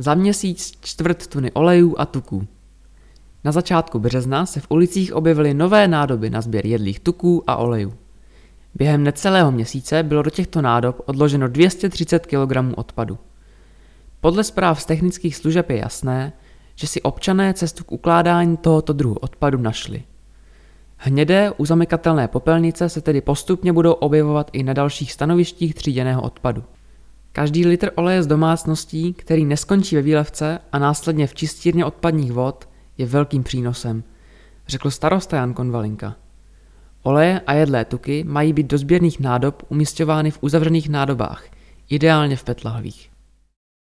Za měsíc čtvrt tuny olejů a tuků. Na začátku března se v ulicích objevily nové nádoby na sběr jedlých tuků a olejů. Během necelého měsíce bylo do těchto nádob odloženo 230 kg odpadu. Podle zpráv z technických služeb je jasné, že si občané cestu k ukládání tohoto druhu odpadu našli. Hnědé uzamykatelné popelnice se tedy postupně budou objevovat i na dalších stanovištích tříděného odpadu. Každý litr oleje z domácností, který neskončí ve výlevce a následně v čistírně odpadních vod, je velkým přínosem, řekl starosta Jan Konvalinka. Oleje a jedlé tuky mají být do sběrných nádob umistovány v uzavřených nádobách, ideálně v petlahvích.